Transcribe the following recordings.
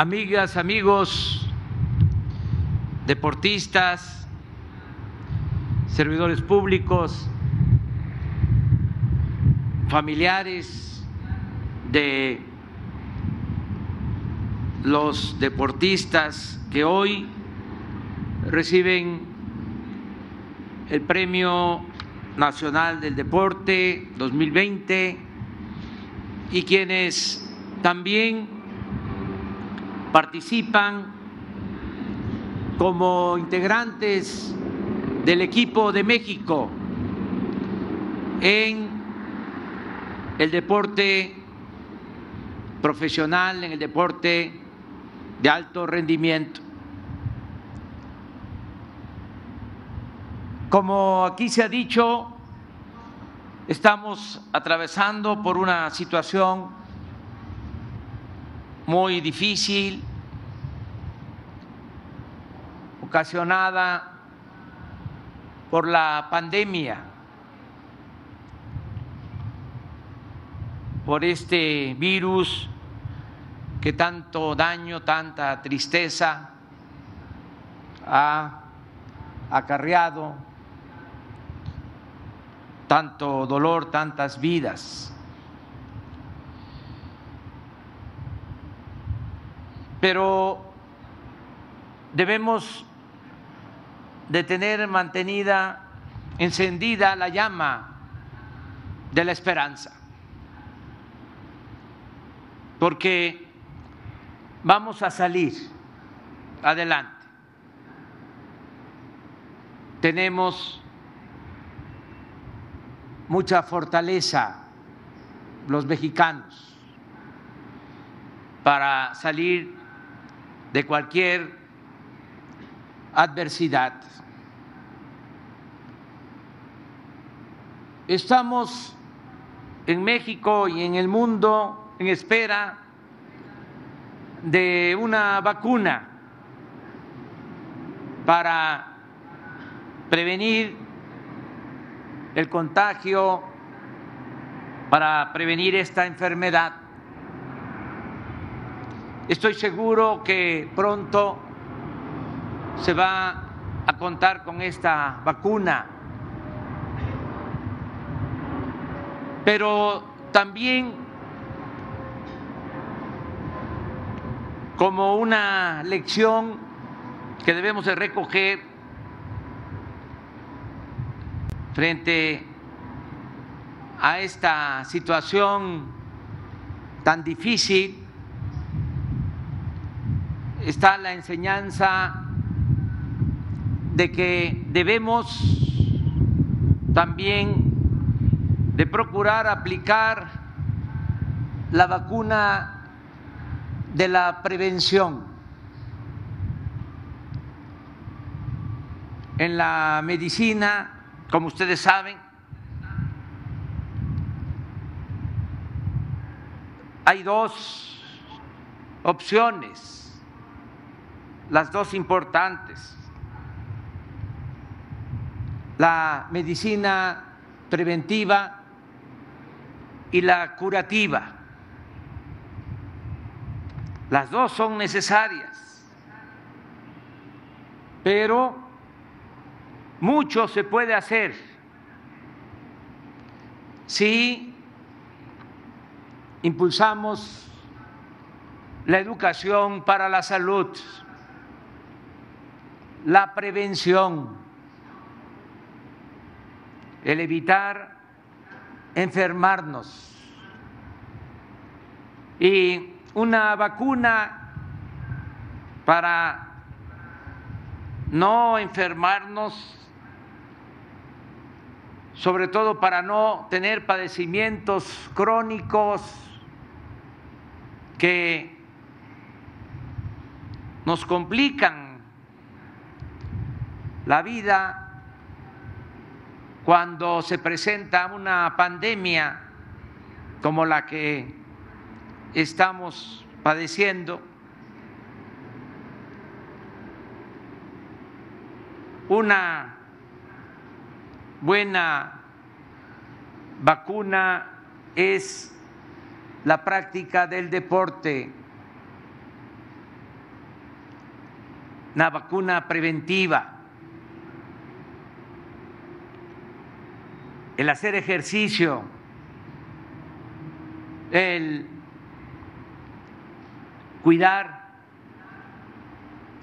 amigas, amigos, deportistas, servidores públicos, familiares de los deportistas que hoy reciben el Premio Nacional del Deporte 2020 y quienes también participan como integrantes del equipo de México en el deporte profesional, en el deporte de alto rendimiento. Como aquí se ha dicho, estamos atravesando por una situación muy difícil, ocasionada por la pandemia, por este virus que tanto daño, tanta tristeza ha acarreado, tanto dolor, tantas vidas. Pero debemos de tener mantenida, encendida la llama de la esperanza, porque vamos a salir adelante. Tenemos mucha fortaleza los mexicanos para salir de cualquier adversidad. Estamos en México y en el mundo en espera de una vacuna para prevenir el contagio, para prevenir esta enfermedad. Estoy seguro que pronto se va a contar con esta vacuna, pero también como una lección que debemos de recoger frente a esta situación tan difícil está la enseñanza de que debemos también de procurar aplicar la vacuna de la prevención. En la medicina, como ustedes saben, hay dos opciones, las dos importantes. La medicina preventiva y la curativa. Las dos son necesarias, pero mucho se puede hacer si impulsamos la educación para la salud, la prevención, el evitar enfermarnos. Y una vacuna para no enfermarnos, sobre todo para no tener padecimientos crónicos que nos complican la vida cuando se presenta una pandemia como la que estamos padeciendo una buena vacuna es la práctica del deporte, una vacuna preventiva, el hacer ejercicio, el cuidar,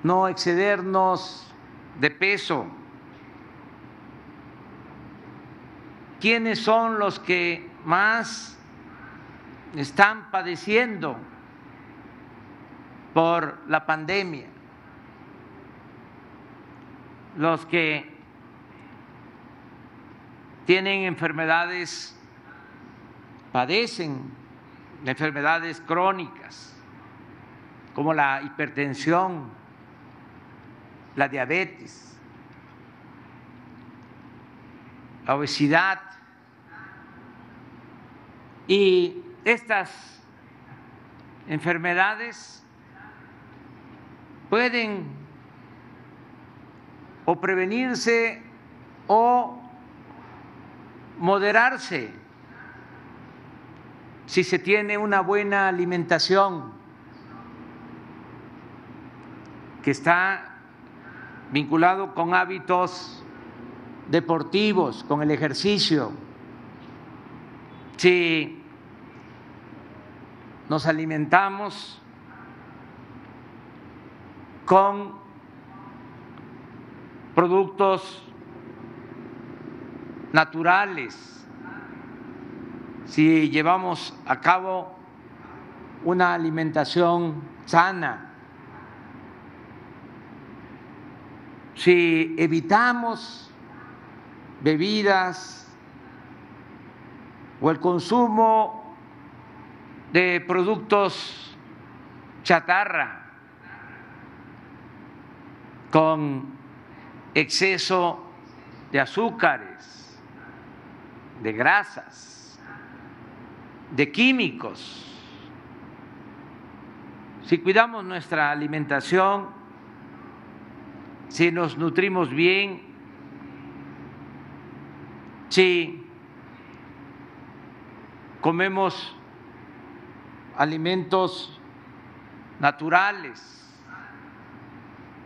no excedernos de peso. ¿Quiénes son los que más están padeciendo por la pandemia? Los que tienen enfermedades, padecen enfermedades crónicas como la hipertensión, la diabetes, la obesidad, y estas enfermedades pueden o prevenirse o moderarse. Si se tiene una buena alimentación que está vinculado con hábitos deportivos, con el ejercicio, si nos alimentamos con productos naturales, si llevamos a cabo una alimentación sana, si evitamos bebidas o el consumo de productos chatarra con exceso de azúcares, de grasas, de químicos. Si cuidamos nuestra alimentación, si nos nutrimos bien, si comemos alimentos naturales.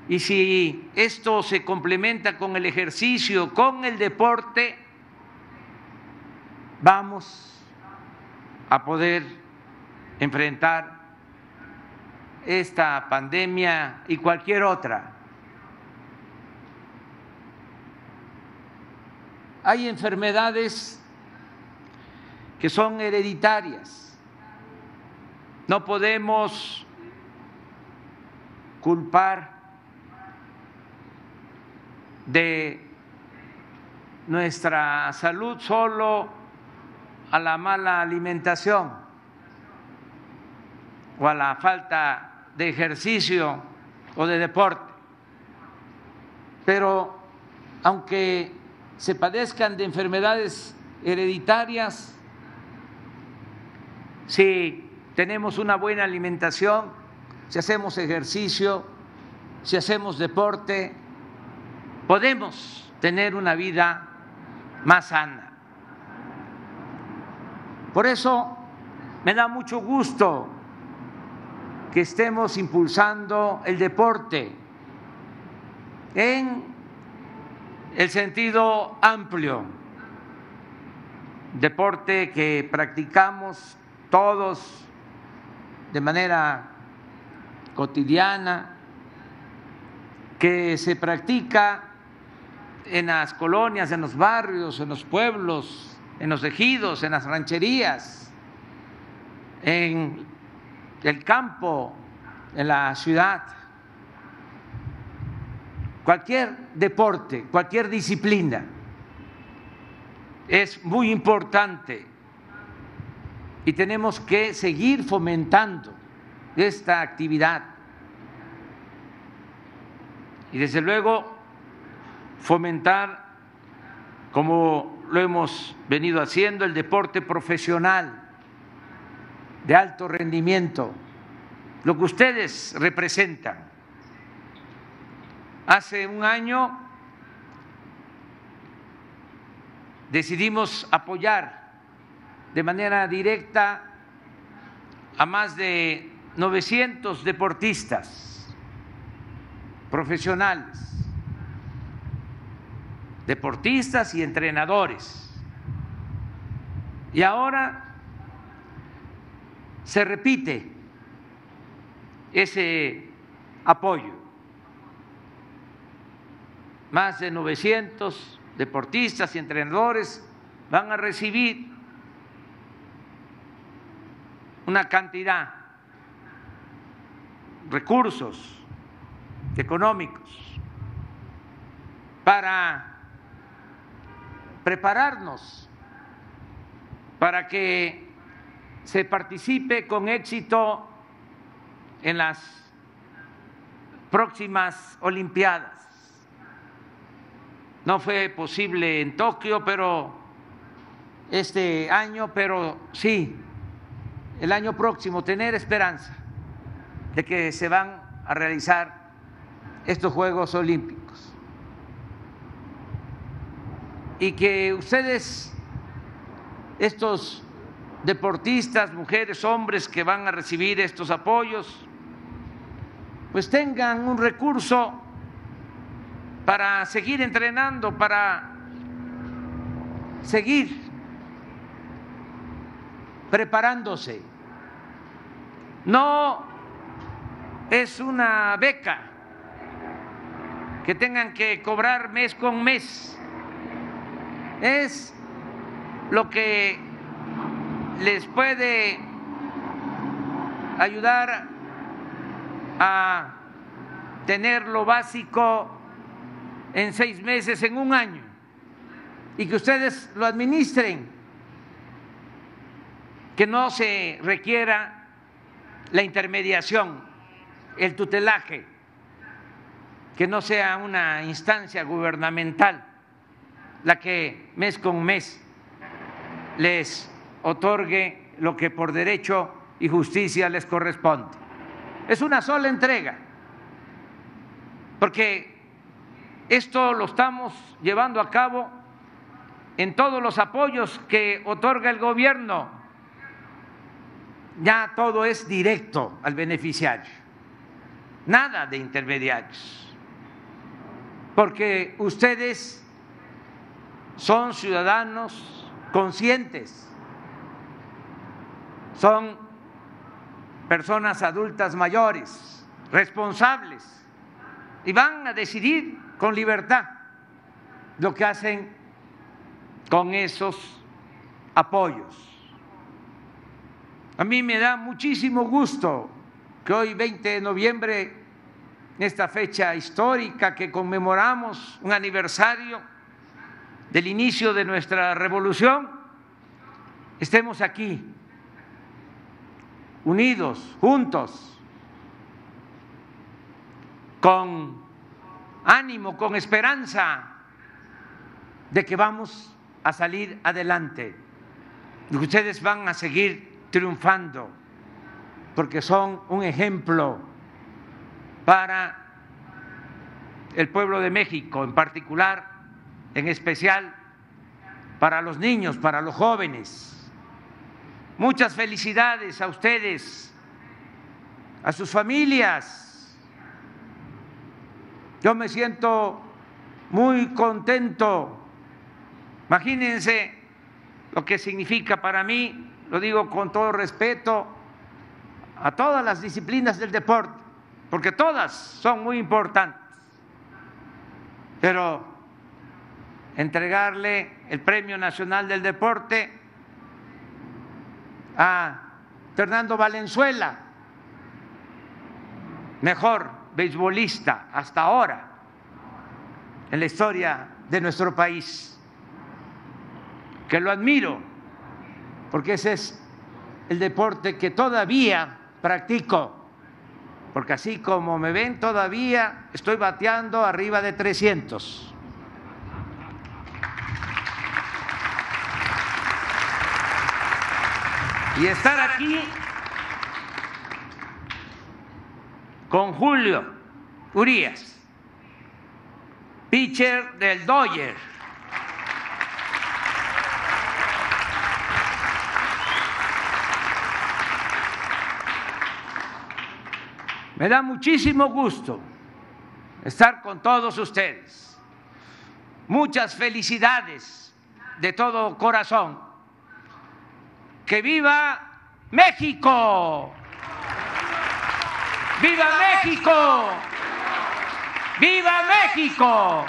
Y si esto se complementa con el ejercicio, con el deporte, vamos a poder enfrentar esta pandemia y cualquier otra. Hay enfermedades que son hereditarias. No podemos culpar de nuestra salud solo a la mala alimentación o a la falta de ejercicio o de deporte. Pero aunque se padezcan de enfermedades hereditarias, si tenemos una buena alimentación, si hacemos ejercicio, si hacemos deporte, podemos tener una vida más sana. Por eso me da mucho gusto que estemos impulsando el deporte en el sentido amplio, deporte que practicamos todos de manera cotidiana, que se practica en las colonias, en los barrios, en los pueblos, en los ejidos, en las rancherías, en el campo, en la ciudad. Cualquier deporte, cualquier disciplina es muy importante y tenemos que seguir fomentando esta actividad. Y desde luego fomentar, como lo hemos venido haciendo, el deporte profesional de alto rendimiento, lo que ustedes representan. Hace un año decidimos apoyar de manera directa a más de 900 deportistas profesionales, deportistas y entrenadores. Y ahora se repite ese apoyo. Más de 900 deportistas y entrenadores van a recibir una cantidad, recursos económicos para prepararnos para que se participe con éxito en las próximas Olimpiadas. No fue posible en Tokio, pero este año, pero sí, el año próximo, tener esperanza de que se van a realizar estos Juegos Olímpicos. Y que ustedes, estos deportistas, mujeres, hombres que van a recibir estos apoyos, pues tengan un recurso para seguir entrenando, para seguir preparándose. No es una beca que tengan que cobrar mes con mes. Es lo que les puede ayudar a tener lo básico en seis meses, en un año, y que ustedes lo administren, que no se requiera la intermediación, el tutelaje, que no sea una instancia gubernamental la que mes con mes les otorgue lo que por derecho y justicia les corresponde es una sola entrega, porque esto lo estamos llevando a cabo en todos los apoyos que otorga el gobierno. Ya todo es directo al beneficiario, nada de intermediarios, porque ustedes son ciudadanos conscientes, son personas adultas mayores, responsables, y van a decidir con libertad lo que hacen con esos apoyos. A mí me da muchísimo gusto que hoy, 20 de noviembre, esta fecha histórica que conmemoramos un aniversario del inicio de nuestra revolución, estemos aquí unidos, juntos, con ánimo, con esperanza de que vamos a salir adelante, de que ustedes van a seguir triunfando, porque son un ejemplo para el pueblo de México, en particular, en especial para los niños, para los jóvenes Muchas felicidades a ustedes, a sus familias. Yo me siento muy contento. Imagínense lo que significa para mí, lo digo con todo respeto, a todas las disciplinas del deporte, porque todas son muy importantes. Pero entregarle el Premio Nacional del Deporte a Fernando Valenzuela, mejor beisbolista hasta ahora en la historia de nuestro país, que lo admiro, porque ese es el deporte que todavía practico, porque así como me ven, todavía estoy bateando arriba de 300. Y estar aquí con Julio Urias, pitcher del Dodger. Me da muchísimo gusto estar con todos ustedes. Muchas felicidades de todo corazón. Que viva México. ¡Viva México! ¡Viva México!